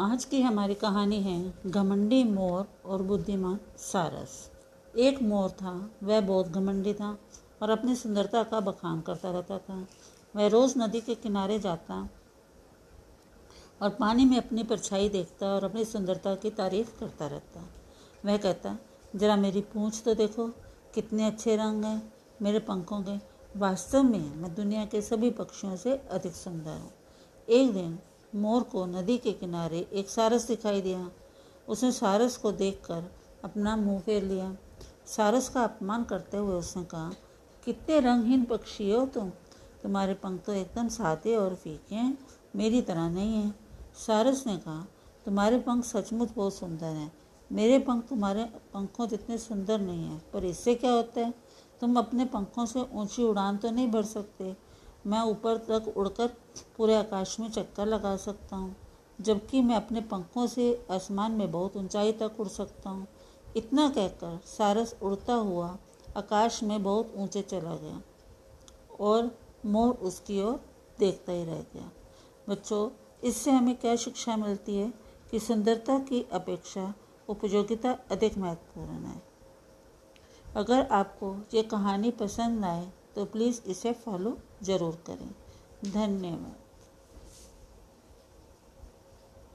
आज की हमारी कहानी है घमंडी मोर और बुद्धिमान सारस। एक मोर था, वह बहुत घमंडी था और अपनी सुंदरता का बखान करता रहता था। वह रोज़ नदी के किनारे जाता और पानी में अपनी परछाई देखता और अपनी सुंदरता की तारीफ़ करता रहता। वह कहता, ज़रा मेरी पूँछ तो देखो, कितने अच्छे रंग हैं, मेरे पंखों के। वास्तव में मैं दुनिया के सभी पक्षियों से अधिक सुंदर हूँ। एक दिन मोर को नदी के किनारे एक सारस दिखाई दिया। उसने सारस को देखकर अपना मुँह फेर लिया। सारस का अपमान करते हुए उसने कहा, कितने रंगहीन पक्षी हो तुम। तुम्हारे पंख तो एकदम सादे और फीके हैं। मेरी तरह नहीं है। सारस ने कहा, तुम्हारे पंख सचमुच बहुत सुंदर हैं। मेरे पंख तुम्हारे पंखों जितने सुंदर नहीं हैं, पर इससे क्या होता है? तुम अपने पंखों से ऊँची उड़ान तो नहीं भर सकते। मैं ऊपर तक उड़कर पूरे आकाश में चक्कर लगा सकता हूँ, जबकि मैं अपने पंखों से आसमान में बहुत ऊंचाई तक उड़ सकता हूँ। इतना कहकर सारस उड़ता हुआ आकाश में बहुत ऊँचे चला गया और मोर उसकी ओर देखता ही रह गया। बच्चों, इससे हमें क्या शिक्षा मिलती है कि सुंदरता की अपेक्षा उपयोगिता अधिक महत्वपूर्ण है। अगर आपको ये कहानी पसंद आए तो प्लीज़ इसे फॉलो ज़रूर करें। धन्यवाद।